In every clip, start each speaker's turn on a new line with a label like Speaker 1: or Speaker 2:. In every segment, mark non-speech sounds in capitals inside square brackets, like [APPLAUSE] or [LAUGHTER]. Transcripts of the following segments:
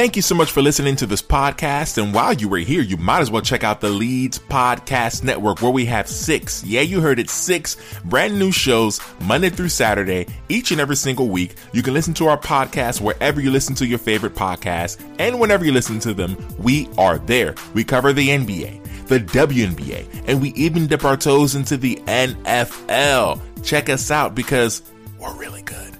Speaker 1: Thank you so much for listening to this podcast. And while you were here, you might as well check out the Leads Podcast Network, where we have six, yeah, you heard it, six brand new shows Monday through Saturday, each and every single week. You can listen to our podcast wherever you listen to your favorite podcast. And whenever you listen to them, we are there. We cover the NBA, the WNBA, and we even dip our toes into the NFL. Check us out because we're really good.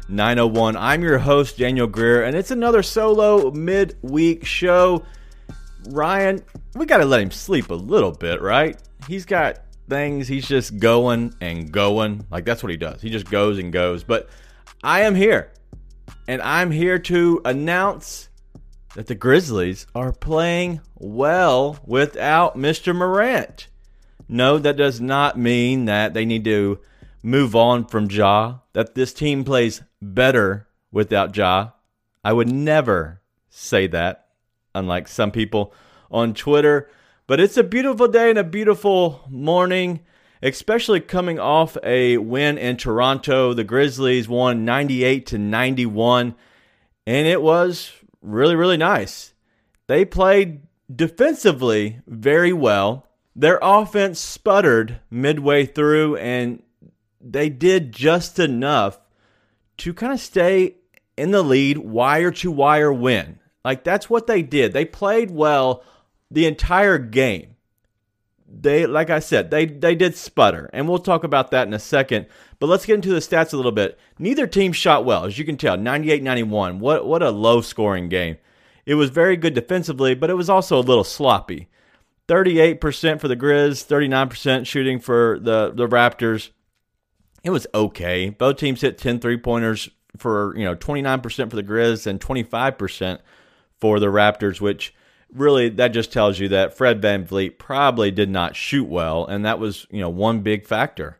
Speaker 2: 901. I'm your host, Daniel Greer, and it's another solo midweek show. Ryan, we got to let him sleep a little bit, right? He's got things, he's just going and going. Like, that's what he does. He just goes and goes. But I am here, and I'm here to announce that the Grizzlies are playing well without Mr. Morant. No, that does not mean that they need to move on from Ja, that this team plays better without Ja. I would never say that, unlike some people on Twitter. But it's a beautiful day and a beautiful morning, especially coming off a win in Toronto. The Grizzlies won 98 to 91, and it was really, really nice. They played defensively very well. Their offense sputtered midway through, and they did just enough to kind of stay in the lead, wire to wire win. Like that's what they did. They played well the entire game. They like I said, they they did sputter, and we'll talk about that in a second. But let's get into the stats a little bit. Neither team shot well, as you can tell, 98-91. What what a low scoring game. It was very good defensively, but it was also a little sloppy. 38% for the Grizz, 39% shooting for the the Raptors it was okay. Both teams hit 10 three pointers for, you know, 29% for the Grizz and 25% for the Raptors, which really that just tells you that Fred VanVleet probably did not shoot well. And that was, you know, one big factor.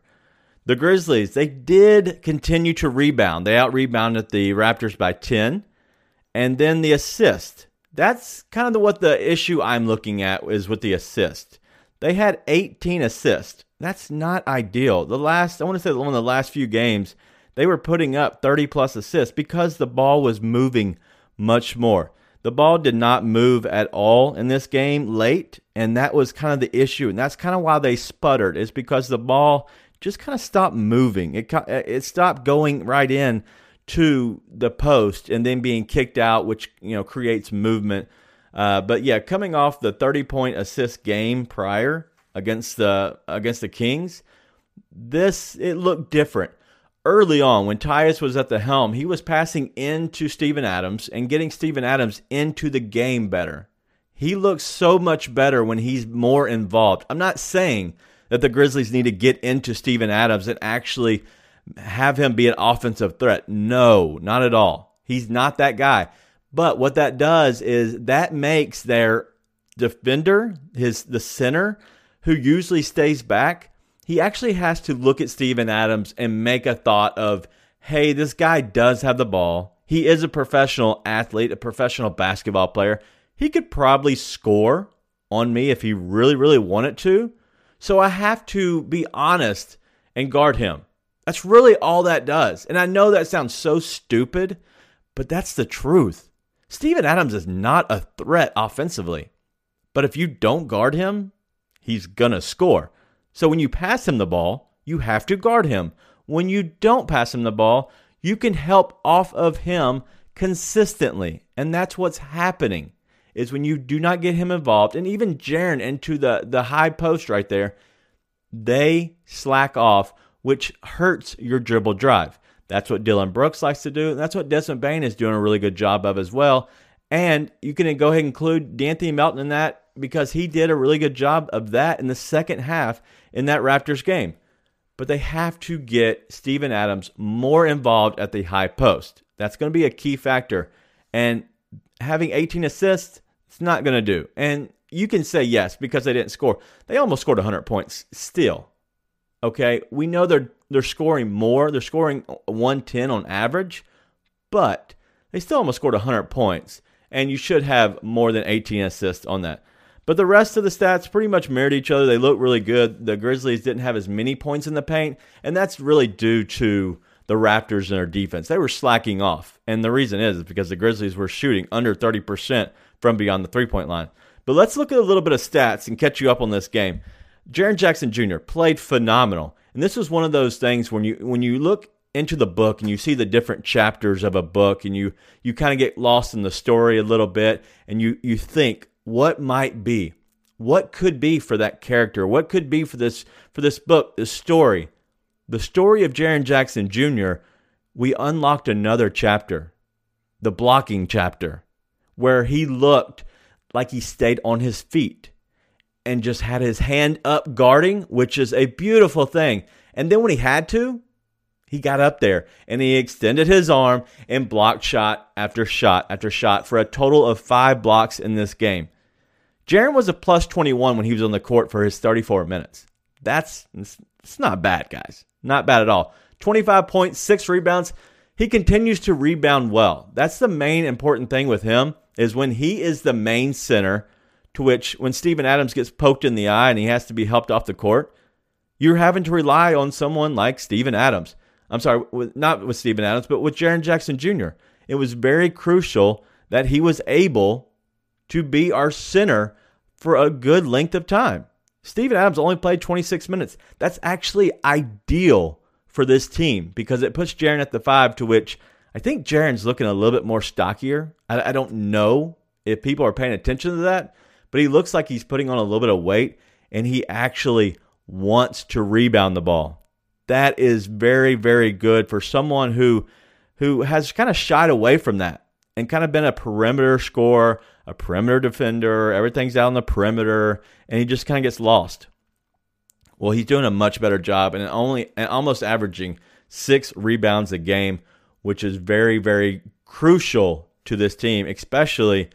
Speaker 2: The Grizzlies, they did continue to rebound. They out rebounded the Raptors by 10. And then the assist. That's kind of the, what the issue I'm looking at is with the assist. They had 18 assists. That's not ideal. The last, I want to say one of the last few games, they were putting up 30 plus assists because the ball was moving much more. The ball did not move at all in this game late, and that was kind of the issue. And that's kind of why they sputtered, is because the ball just kind of stopped moving. It, it stopped going right in to the post and then being kicked out, which you know creates movement. Uh, but yeah, coming off the 30 point assist game prior, against the against the Kings, this it looked different. Early on, when Tyus was at the helm, he was passing into Steven Adams and getting Steven Adams into the game better. He looks so much better when he's more involved. I'm not saying that the Grizzlies need to get into Steven Adams and actually have him be an offensive threat. No, not at all. He's not that guy. But what that does is that makes their defender, his the center, who usually stays back, he actually has to look at Steven Adams and make a thought of, hey, this guy does have the ball. He is a professional athlete, a professional basketball player. He could probably score on me if he really, really wanted to. So I have to be honest and guard him. That's really all that does. And I know that sounds so stupid, but that's the truth. Steven Adams is not a threat offensively. But if you don't guard him, he's going to score. So when you pass him the ball, you have to guard him. When you don't pass him the ball, you can help off of him consistently. And that's what's happening. Is when you do not get him involved, and even Jaren into the, the high post right there, they slack off, which hurts your dribble drive. That's what Dillon Brooks likes to do, and that's what Desmond Bane is doing a really good job of as well. And you can go ahead and include De'Anthony Melton in that because he did a really good job of that in the second half in that Raptors game. But they have to get Steven Adams more involved at the high post. That's going to be a key factor. And having 18 assists, it's not going to do. And you can say yes because they didn't score. They almost scored 100 points still. Okay, we know they're they're scoring more. They're scoring 110 on average, but they still almost scored 100 points. And you should have more than 18 assists on that. But the rest of the stats pretty much mirrored each other. They look really good. The Grizzlies didn't have as many points in the paint, and that's really due to the Raptors and their defense. They were slacking off. And the reason is because the Grizzlies were shooting under 30% from beyond the three point line. But let's look at a little bit of stats and catch you up on this game. Jaren Jackson Jr. played phenomenal. And this was one of those things when you when you look into the book and you see the different chapters of a book and you you kind of get lost in the story a little bit and you you think what might be what could be for that character what could be for this for this book this story the story of Jaren Jackson Jr. we unlocked another chapter the blocking chapter where he looked like he stayed on his feet and just had his hand up guarding, which is a beautiful thing. And then when he had to, he got up there and he extended his arm and blocked shot after shot after shot for a total of five blocks in this game. Jaren was a plus 21 when he was on the court for his 34 minutes. That's it's not bad, guys. Not bad at all. 25 points, six rebounds. He continues to rebound well. That's the main important thing with him is when he is the main center to which when Steven Adams gets poked in the eye and he has to be helped off the court, you're having to rely on someone like Steven Adams. I'm sorry, not with Steven Adams, but with Jaren Jackson Jr. It was very crucial that he was able to be our center for a good length of time. Steven Adams only played 26 minutes. That's actually ideal for this team because it puts Jaren at the five, to which I think Jaren's looking a little bit more stockier. I, I don't know if people are paying attention to that, but he looks like he's putting on a little bit of weight and he actually wants to rebound the ball. That is very, very good for someone who who has kind of shied away from that and kind of been a perimeter scorer, a perimeter defender, everything's out on the perimeter, and he just kind of gets lost. Well, he's doing a much better job and only and almost averaging six rebounds a game, which is very, very crucial to this team, especially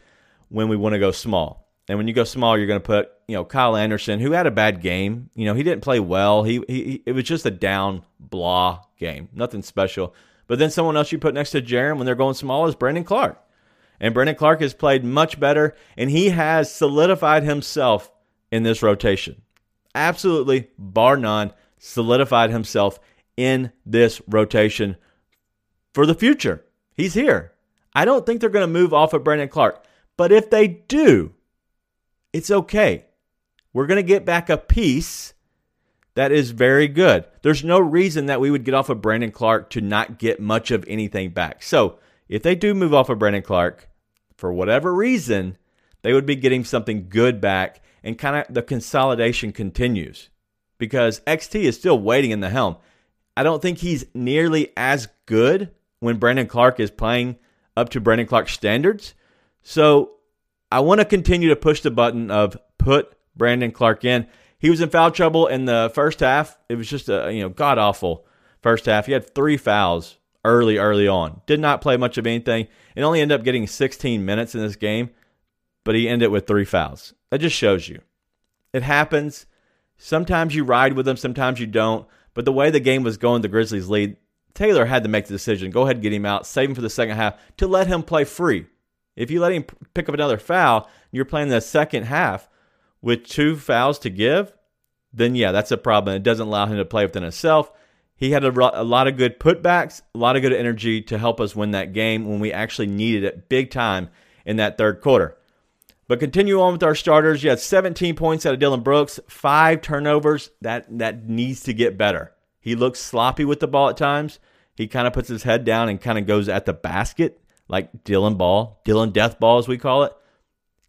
Speaker 2: when we want to go small. And when you go small, you're going to put, you know, Kyle Anderson, who had a bad game. You know, he didn't play well. He, he it was just a down blah game, nothing special. But then someone else you put next to Jaren when they're going small is Brandon Clarke, And Brandon Clarke has played much better, and he has solidified himself in this rotation. Absolutely, bar none, solidified himself in this rotation for the future. He's here. I don't think they're going to move off of Brandon Clarke, But if they do, it's okay. We're going to get back a piece that is very good. There's no reason that we would get off of Brandon Clarke to not get much of anything back. So if they do move off of Brandon Clarke, for whatever reason, they would be getting something good back and kind of the consolidation continues because XT is still waiting in the helm. I don't think he's nearly as good when Brandon Clarke is playing up to Brandon Clarke's standards. So I want to continue to push the button of put Brandon Clarke in. He was in foul trouble in the first half. It was just a you know god awful first half. He had three fouls early, early on. Did not play much of anything, and only ended up getting 16 minutes in this game. But he ended with three fouls. That just shows you it happens. Sometimes you ride with them, sometimes you don't. But the way the game was going, the Grizzlies lead. Taylor had to make the decision. Go ahead and get him out, save him for the second half to let him play free. If you let him pick up another foul, you're playing the second half with two fouls to give, then yeah, that's a problem. It doesn't allow him to play within himself. He had a, a, lot of good putbacks, a lot of good energy to help us win that game when we actually needed it big time in that third quarter. But continue on with our starters. You had 17 points out of Dillon Brooks, five turnovers. That that needs to get better. He looks sloppy with the ball at times. He kind of puts his head down and kind of goes at the basket like Dillon ball, Dillon death ball, as we call it.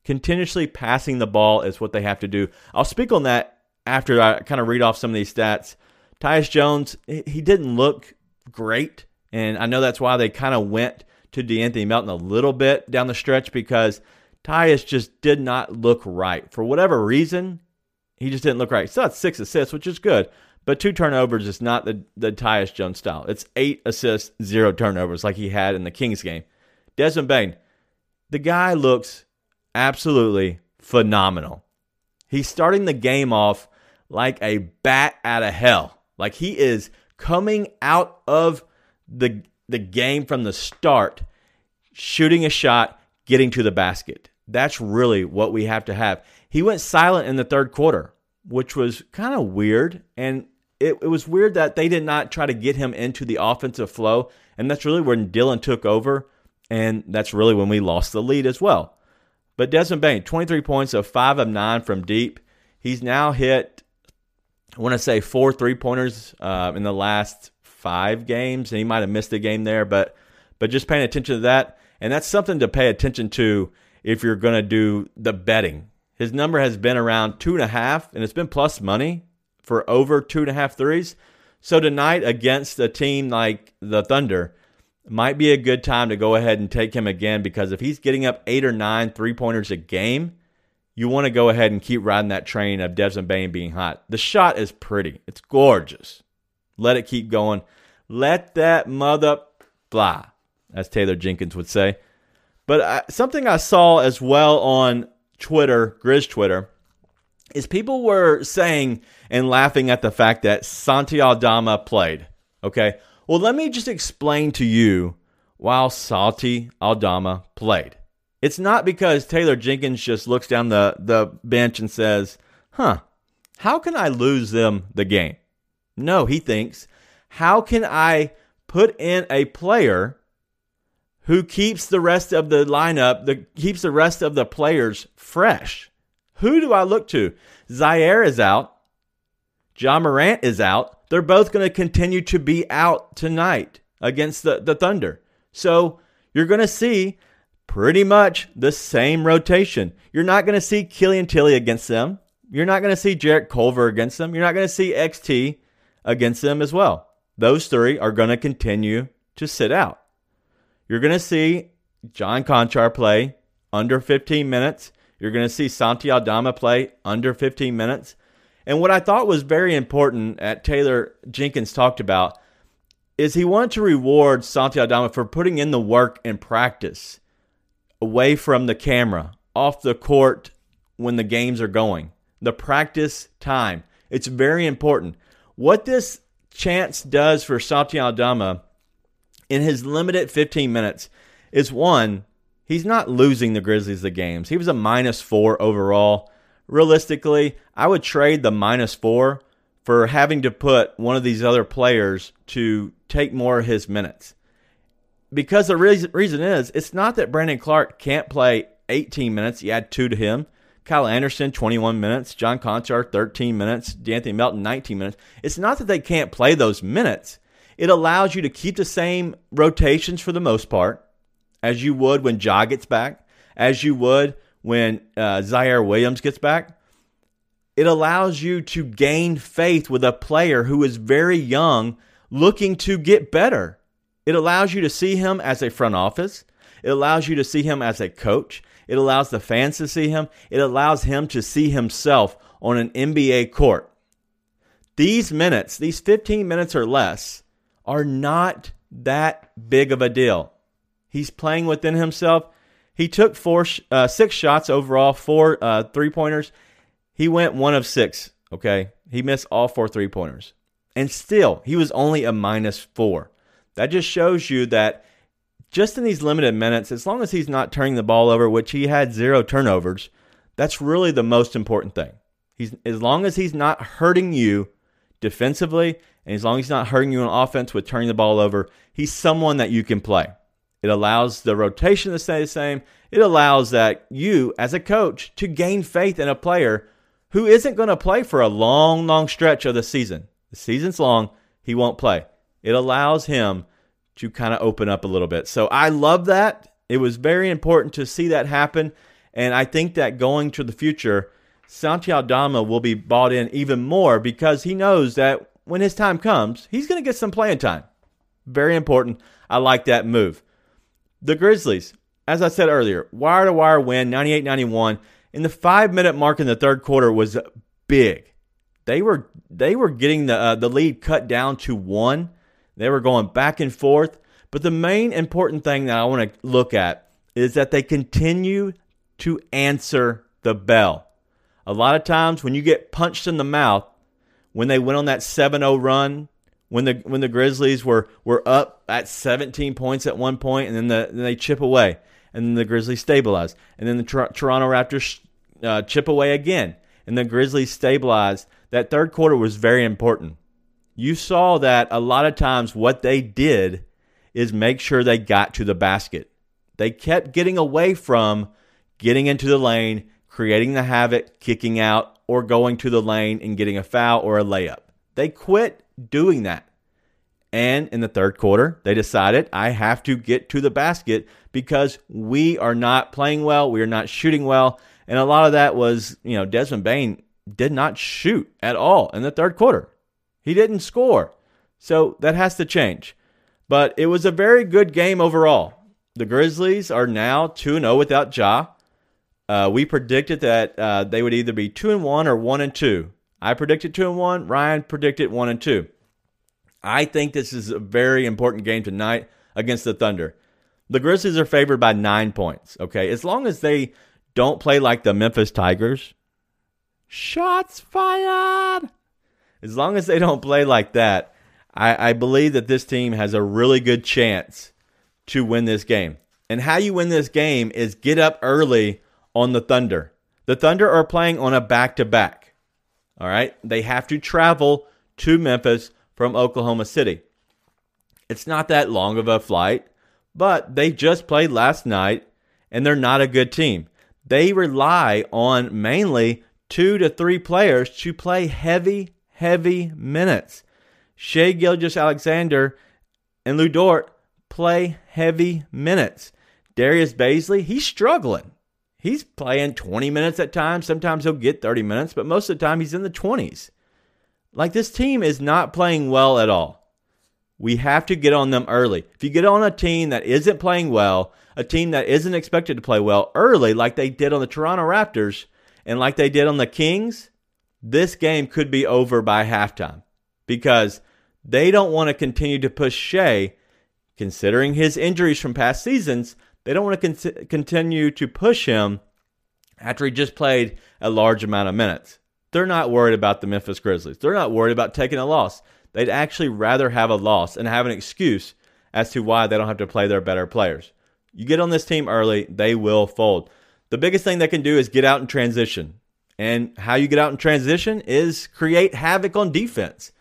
Speaker 2: Continuously passing the ball is what they have to do. I'll speak on that after I kind of read off some of these stats. Tyus Jones, he didn't look great. And I know that's why they kind of went to De'Anthony Melton a little bit down the stretch because Tyus just did not look right. For whatever reason, he just didn't look right. Still had six assists, which is good. But two turnovers is not the, the Tyus Jones style. It's eight assists, zero turnovers like he had in the Kings game. Desmond Bane, The guy looks absolutely phenomenal. He's starting the game off like a bat out of hell. Like he is coming out of the the game from the start, shooting a shot, getting to the basket. That's really what we have to have. He went silent in the third quarter, which was kind of weird. And it, it was weird that they did not try to get him into the offensive flow. And that's really when Dillon took over. And that's really when we lost the lead as well. But Desmond Bane, 23 points of 5 of 9 from deep. He's now hit, I want to say, four three pointers uh, in the last five games. And he might have missed a game there, but but just paying attention to that. And that's something to pay attention to if you're going to do the betting. His number has been around two and a half, and it's been plus money for over two and a half threes. So tonight against a team like the Thunder might be a good time to go ahead and take him again because if he's getting up eight or nine three pointers a game, you want to go ahead and keep riding that train of Desmond Bane being hot. The shot is pretty, it's gorgeous. Let it keep going. Let that mother fly, as Taylor Jenkins would say. But I, something I saw as well on Twitter, Grizz Twitter, is people were saying and laughing at the fact that Santi Aldama played. Okay. Well, let me just explain to you why Santi Aldama played. It's not because Taylor Jenkins just looks down the, the bench and says, huh, how can I lose them the game? No, he thinks, how can I put in a player who keeps the rest of the lineup, the, keeps the rest of the players fresh. Who do I look to? Ziaire is out. Ja Morant is out. They're both going to continue to be out tonight against the, the Thunder. So you're going to see pretty much the same rotation. You're not going to see Killian Tillie against them. You're not going to see Jarrett Culver against them. You're not going to see XT against them as well. Those three are going to continue to sit out. You're going to see John Konchar play under 15 minutes. You're going to see Santi Aldama play under 15 minutes. And what I thought was very important at Taylor Jenkins talked about is he wanted to reward Santi Aldama for putting in the work and practice away from the camera, off the court when the games are going. The practice time. It's very important. What this chance does for Santi Aldama in his limited 15 minutes is one, he's not losing the Grizzlies the games. He was a minus four overall. Realistically, I would trade the minus four for having to put one of these other players to take more of his minutes. Because the reason, reason is, it's not that Brandon Clarke can't play 18 minutes. You add two to him. Kyle Anderson, 21 minutes. John Konchar, 13 minutes. De'Anthony Melton, 19 minutes. It's not that they can't play those minutes. It allows you to keep the same rotations for the most part, as you would when Ja gets back, as you would when uh, Ziaire Williams gets back. It allows you to gain faith with a player who is very young, looking to get better. It allows you to see him as a front office. It allows you to see him as a coach. It allows the fans to see him. It allows him to see himself on an NBA court. These minutes, these 15 minutes or less, are not that big of a deal. He's playing within himself. He took four, uh, six shots overall, four uh, three pointers. He went one of six. Okay, he missed all four three pointers, and still he was only a minus four. That just shows you that just in these limited minutes, as long as he's not turning the ball over, which he had zero turnovers, that's really the most important thing. He's as long as he's not hurting you defensively and as long as he's not hurting you on offense with turning the ball over, he's someone that you can play. It allows the rotation to stay the same. It allows that you, as a coach, to gain faith in a player who isn't going to play for a long, long stretch of the season. The season's long, he won't play. It allows him to kind of open up a little bit. So I love that. It was very important to see that happen. And I think that going to the future, Santi Aldama will be bought in even more because he knows that when his time comes, he's going to get some playing time. Very important. I like that move. The Grizzlies, as I said earlier, wire to wire win, 98 91. In the five minute mark in the third quarter was big. They were they were getting the uh, the lead cut down to one. They were going back and forth. But the main important thing that I want to look at is that they continue to answer the bell. A lot of times when you get punched in the mouth, when they went on that 7-0 run, when the when the Grizzlies were were up at 17 points at one point, and then the then they chip away, and then the Grizzlies stabilize, and then the Toronto Raptors uh, chip away again, and the Grizzlies stabilize. That third quarter was very important. You saw that a lot of times what they did is make sure they got to the basket. They kept getting away from getting into the lane, creating the havoc, kicking out, or going to the lane and getting a foul or a layup. They quit doing that. And in the third quarter, they decided I have to get to the basket because we are not playing well, we are not shooting well, and a lot of that was, you know, Desmond Bane did not shoot at all in the third quarter. He didn't score. So that has to change. But it was a very good game overall. The Grizzlies are now 2 0 without Ja. Uh, we predicted that uh, they would either be 2 and 1 or 1 and 2. I predicted 2 and 1. Ryan predicted 1 and 2. I think this is a very important game tonight against the Thunder. The Grizzlies are favored by nine points. Okay. As long as they don't play like the Memphis Tigers, shots fired. As long as they don't play like that, I, I believe that this team has a really good chance to win this game. And how you win this game is get up early on the Thunder. The Thunder are playing on a back to back. All right. They have to travel to Memphis from Oklahoma City. It's not that long of a flight, but they just played last night and they're not a good team. They rely on mainly two to three players to play heavy, heavy minutes. Shai Gilgeous-Alexander and Lou Dort play heavy minutes. Darius Bazley, he's struggling. He's playing 20 minutes at times. Sometimes he'll get 30 minutes, but most of the time he's in the 20s. Like this team is not playing well at all. We have to get on them early. If you get on a team that isn't playing well, a team that isn't expected to play well early, like they did on the Toronto Raptors and like they did on the Kings, this game could be over by halftime because they don't want to continue to push Shai, considering his injuries from past seasons. They don't want to con- continue to push him after he just played a large amount of minutes. They're not worried about the Memphis Grizzlies. They're not worried about taking a loss. They'd actually rather have a loss and have an excuse as to why they don't have to play their better players. You get on this team early, they will fold. The biggest thing they can do is get out in transition. And how you get out in transition is create havoc on defense.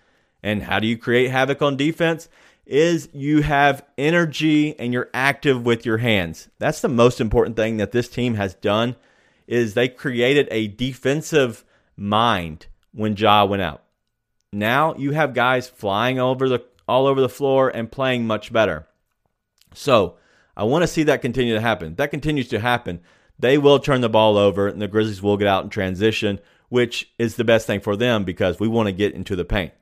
Speaker 2: And how do you create havoc on defense? Is you have energy and you're active with your hands. That's the most important thing that this team has done is they created a defensive mind when Ja went out. Now you have guys flying over the all over the floor and playing much better. So I want to see that continue to happen. That continues to happen. They will turn the ball over and the Grizzlies will get out in transition, which is the best thing for them because we want to get into the paint.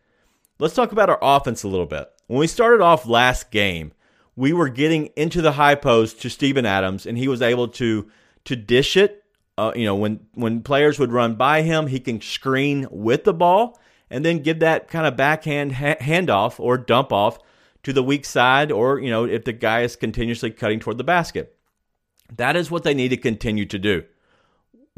Speaker 2: Let's talk about our offense a little bit. When we started off last game, we were getting into the high post to Steven Adams, and he was able to to dish it uh, you know, when when players would run by him, he can screen with the ball and then give that kind of backhand ha- handoff or dump off to the weak side, or you know, if the guy is continuously cutting toward the basket. That is what they need to continue to do.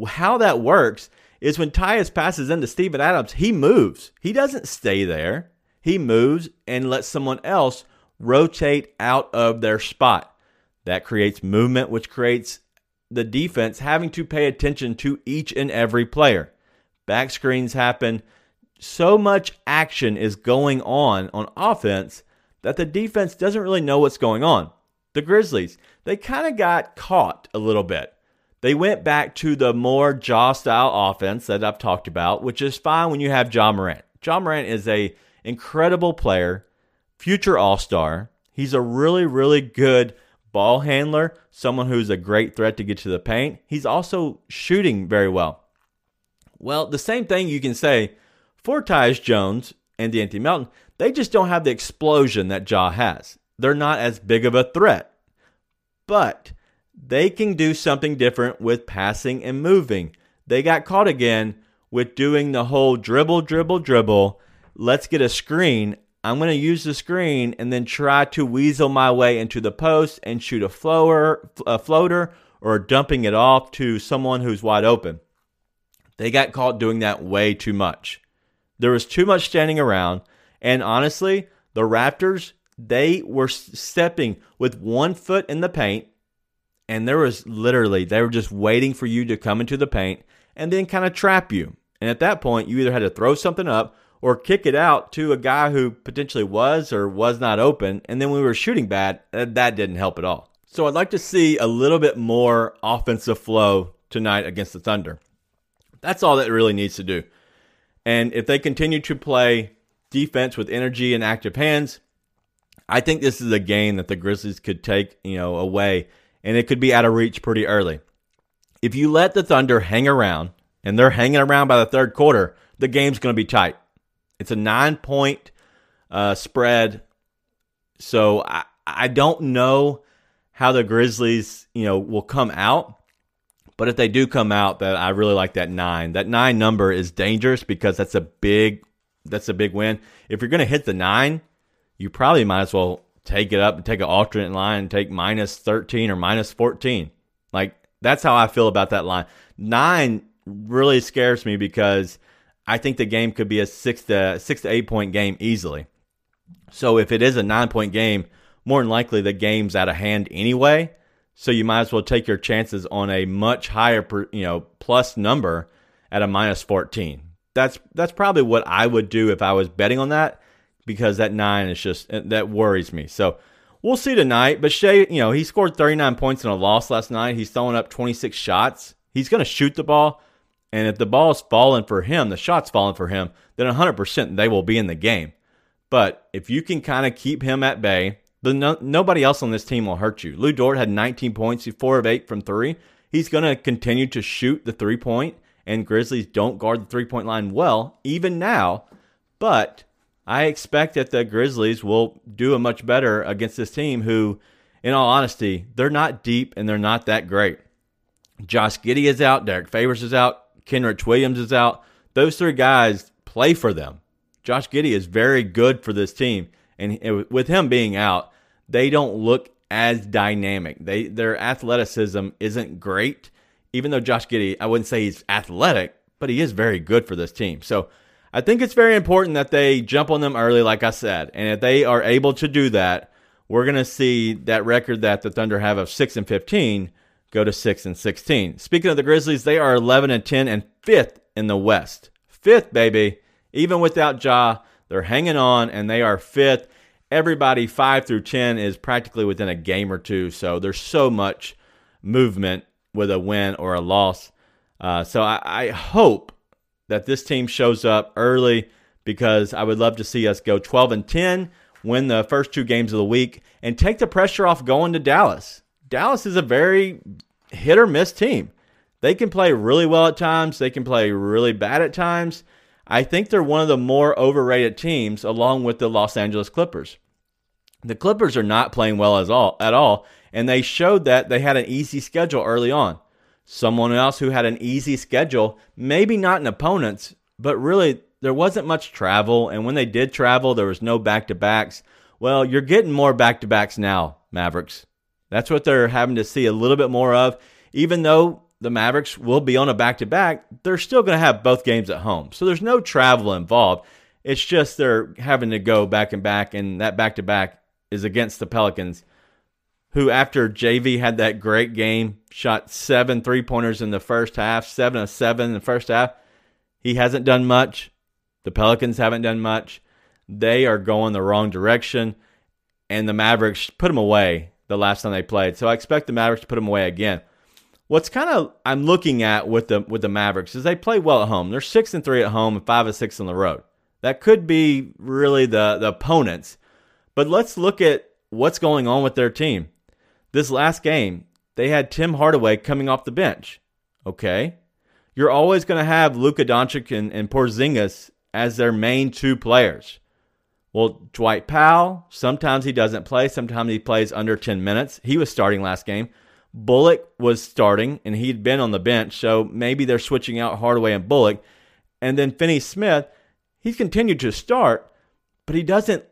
Speaker 2: How that works is when Tyus passes into Steven Adams, he moves. He doesn't stay there. He moves and lets someone else rotate out of their spot. That creates movement, which creates the defense having to pay attention to each and every player. Back screens happen. So much action is going on on offense that the defense doesn't really know what's going on. The Grizzlies, they kind of got caught a little bit. They went back to the more Ja style offense that I've talked about, which is fine when you have Ja Morant. Ja Morant is a incredible player, future All Star. He's a really, really good ball handler, someone who's a great threat to get to the paint. He's also shooting very well. Well, the same thing you can say for Tyus Jones and De'Anthony Melton. They just don't have the explosion that Ja has. They're not as big of a threat. But they can do something different with passing and moving. They got caught again with doing the whole dribble, dribble, dribble. Let's get a screen. I'm going to use the screen and then try to weasel my way into the post and shoot a floater, a floater or dumping it off to someone who's wide open. They got caught doing that way too much. There was too much standing around, and honestly, the Raptors, they were stepping with one foot in the paint, and there was literally, they were just waiting for you to come into the paint and then kind of trap you. And at that point, you either had to throw something up or kick it out to a guy who potentially was or was not open. And then we were shooting bad. Uh, that didn't help at all. So I'd like to see a little bit more offensive flow tonight against the Thunder. That's all that really needs to do. And if they continue to play defense with energy and active hands, I think this is a game that the Grizzlies could take, you know, away and it could be out of reach pretty early. If you let the Thunder hang around and they're hanging around by the third quarter, the game's going to be tight. It's a nine point uh, spread. So I, I don't know how the Grizzlies, you know, will come out. But if they do come out, that I really like that nine. That nine number is dangerous because that's a big that's a big win. If you're going to hit the nine, you probably might as well take it up and take an alternate line and take minus 13 or minus 14. Like that's how I feel about that line. Nine really scares me because I think the game could be a six to six to eight point game easily. So if it is a nine point game, more than likely the game's out of hand anyway. So you might as well take your chances on a much higher, you know, plus number at a minus 14. That's that's probably what I would do if I was betting on that because that nine is just uh, that worries me. So we'll see tonight. But Shai, you know, he scored 39 points in a loss last night. He's throwing up 26 shots. He's going to shoot the ball. And if the ball is falling for him, the shot's falling for him, then 100% they will be in the game. But if you can kind of keep him at bay, then no, nobody else on this team will hurt you. Lou Dort had 19 points, he's 4 of 8 from 3. He's going to continue to shoot the three point, and Grizzlies don't guard the three point line well, even now. But I expect that the Grizzlies will do a much better against this team who, in all honesty, they're not deep and they're not that great. Josh Giddey is out, Derek Favors is out, Kenrich Williams is out. Those three guys play for them. Josh Giddey is very good for this team, and with him being out, they don't look as dynamic. They their athleticism isn't great. Even though Josh Giddey, I wouldn't say he's athletic, but he is very good for this team. So I think it's very important that they jump on them early, like I said, and if they are able to do that, we're going to see that record that the Thunder have of six and fifteen go to 6 and 16. Speaking of the Grizzlies, they are 11 and 10 and 5th in the West. 5th, baby. Even without Ja, they're hanging on and they are 5th. Everybody 5 through 10 is practically within a game or two, so there's so much movement with a win or a loss. Uh, so I, I hope that this team shows up early because I would love to see us go 12 and 10, win the first two games of the week, and take the pressure off going to Dallas. Dallas is a very hit or miss team. They can play really well at times, they can play really bad at times. I think they're one of the more overrated teams along with the Los Angeles Clippers. The Clippers are not playing well as all, at all, and they showed that they had an easy schedule early on. Someone else who had an easy schedule, maybe not in opponents, but really there wasn't much travel, and when they did travel, there was no back to backs. Well, you're getting more back to backs now, Mavericks. That's what they're having to see a little bit more of. Even though the Mavericks will be on a back to back, they're still going to have both games at home. So there's no travel involved. It's just they're having to go back and back, and that back to back is against the Pelicans, who, after JV had that great game, shot seven three pointers in the first half, seven of seven in the first half. He hasn't done much. The Pelicans haven't done much. They are going the wrong direction, and the Mavericks put them away the last time they played. So I expect the Mavericks to put them away again. What's kind of I'm looking at with the with the Mavericks is they play well at home. They're six and three at home and five and six on the road. That could be really the the opponents. But let's look at what's going on with their team. This last game, they had Tim Hardaway coming off the bench. Okay. You're always going to have Luka Doncic and, and Porzingis as their main two players. Well, Dwight Powell, sometimes he doesn't play, sometimes he plays under 10 minutes. He was starting last game. Bullock was starting and he'd been on the bench, so maybe they're switching out Hardaway and Bullock. And then Finney Smith, he's continued to start, but he doesn't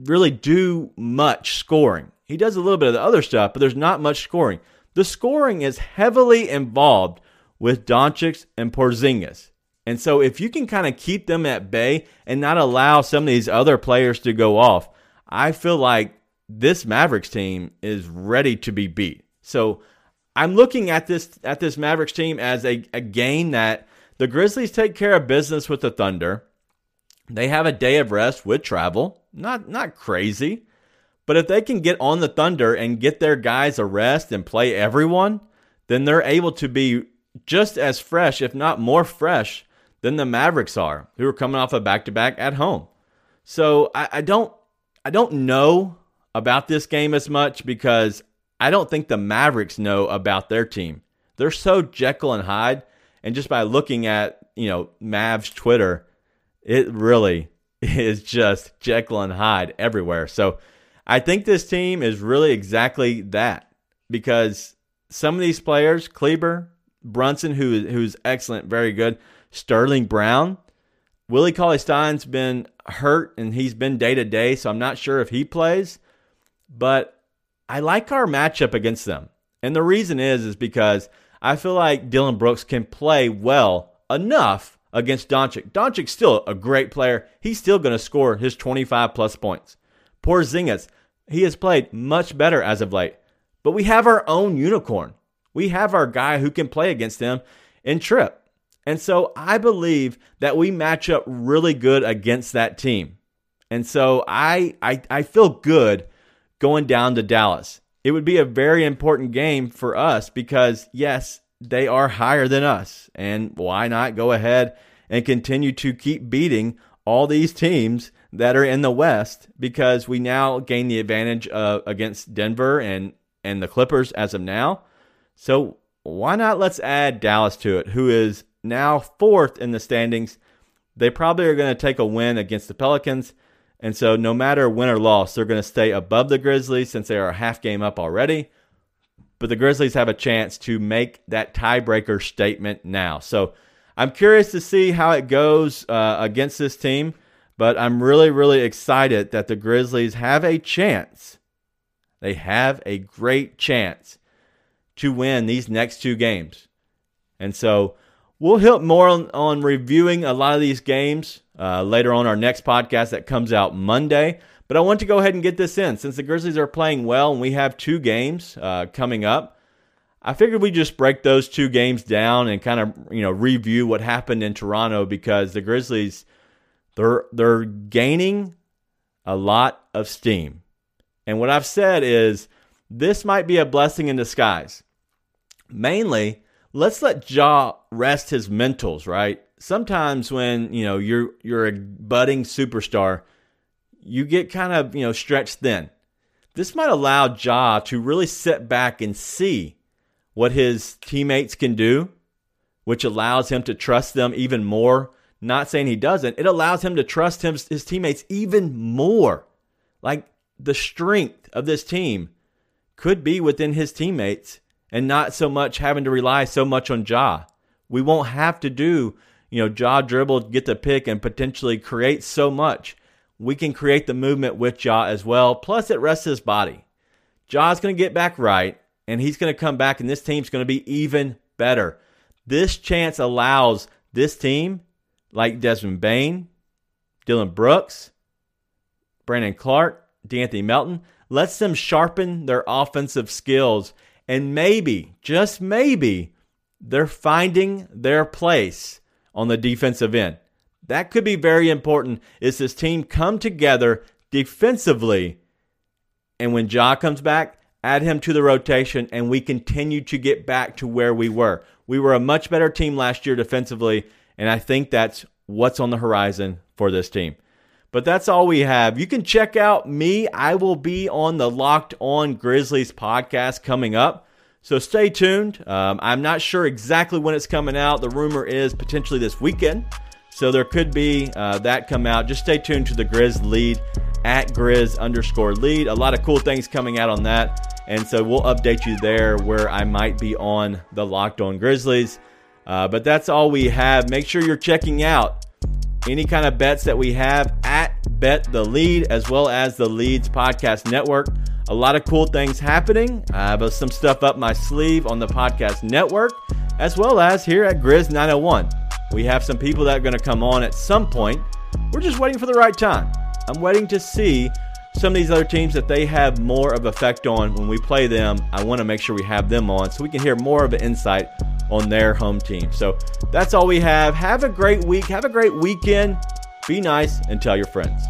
Speaker 2: really do much scoring. He does a little bit of the other stuff, but there's not much scoring. The scoring is heavily involved with Doncic and Porzingis. And so if you can kind of keep them at bay and not allow some of these other players to go off, I feel like this Mavericks team is ready to be beat. So I'm looking at this at this Mavericks team as a, a game that the Grizzlies take care of business with the Thunder. They have a day of rest with travel. Not not crazy. But if they can get on the Thunder and get their guys a rest and play everyone, then they're able to be just as fresh, if not more fresh, than the Mavericks are, who are coming off a back to back at home. So I, I don't I don't know about this game as much because I don't think the Mavericks know about their team. They're so Jekyll and Hyde, and just by looking at you know Mavs Twitter, it really [LAUGHS] is just Jekyll and Hyde everywhere. So I think this team is really exactly that because some of these players, Kleber, Brunson, who who's excellent, very good, Sterling Brown, Willie Cauley Stein's been hurt and he's been day to day, so I'm not sure if he plays, but I like our matchup against them. And the reason is is because I feel like Dillon Brooks can play well enough against Doncic. Doncic's still a great player. He's still going to score his 25 plus points. Porzingis, he has played much better as of late. But we have our own unicorn. We have our guy who can play against them in Trip. And so I believe that we match up really good against that team. And so I, I, I feel good going down to Dallas. It would be a very important game for us because, yes, they are higher than us. And why not go ahead and continue to keep beating all these teams that are in the West because we now gain the advantage uh, against Denver and and the Clippers as of now. So why not let's add Dallas to it, who is now fourth in the standings. They probably are going to take a win against the Pelicans. And so no matter win or loss, they're going to stay above the Grizzlies since they are a half game up already. But the Grizzlies have a chance to make that tiebreaker statement now. So I'm curious to see how it goes uh, against this team. But I'm really, really excited that the Grizzlies have a chance. They have a great chance to win these next two games. And so we'll hit more on, on reviewing a lot of these games uh, later on our next podcast that comes out Monday. But I want to go ahead and get this in since the Grizzlies are playing well and we have two games uh, coming up. I figured we just break those two games down and kind of you know review what happened in Toronto because the Grizzlies they're they're gaining a lot of steam. And what I've said is this might be a blessing in disguise. Mainly, let's let Ja rest his mentals, right? Sometimes when, you know, you're you're a budding superstar, you get kind of, you know, stretched thin. This might allow Ja to really sit back and see what his teammates can do, which allows him to trust them even more not saying he doesn't. It allows him to trust him, his teammates even more. Like the strength of this team could be within his teammates and not so much having to rely so much on Ja. We won't have to do, you know, Ja dribble, get the pick, and potentially create so much. We can create the movement with Ja as well. Plus, it rests his body. Ja's going to get back right, and he's going to come back, and this team's going to be even better. This chance allows this team like Desmond Bane, Dillon Brooks, Brandon Clarke, De'Anthony Melton, lets them sharpen their offensive skills. And maybe, just maybe, they're finding their place on the defensive end. That could be very important is this team come together defensively. And when Ja comes back, add him to the rotation, and we continue to get back to where we were. We were a much better team last year defensively, and I think that's what's on the horizon for this team. But that's all we have. You can check out me. I will be on the Locked On Grizzlies podcast coming up. So stay tuned. Um, I'm not sure exactly when it's coming out. The rumor is potentially this weekend. So there could be uh, that come out. Just stay tuned to the Grizz lead at Grizz underscore lead. A lot of cool things coming out on that. And so we'll update you there where I might be on the Locked On Grizzlies. Uh, but that's all we have. Make sure you're checking out any kind of bets that we have at Bet the Lead, as well as the Leads Podcast Network. A lot of cool things happening. I have uh, some stuff up my sleeve on the podcast network, as well as here at Grizz 901. We have some people that are going to come on at some point. We're just waiting for the right time. I'm waiting to see some of these other teams that they have more of effect on when we play them. I want to make sure we have them on so we can hear more of an insight on their home team. So that's all we have. Have a great week. Have a great weekend. Be nice and tell your friends.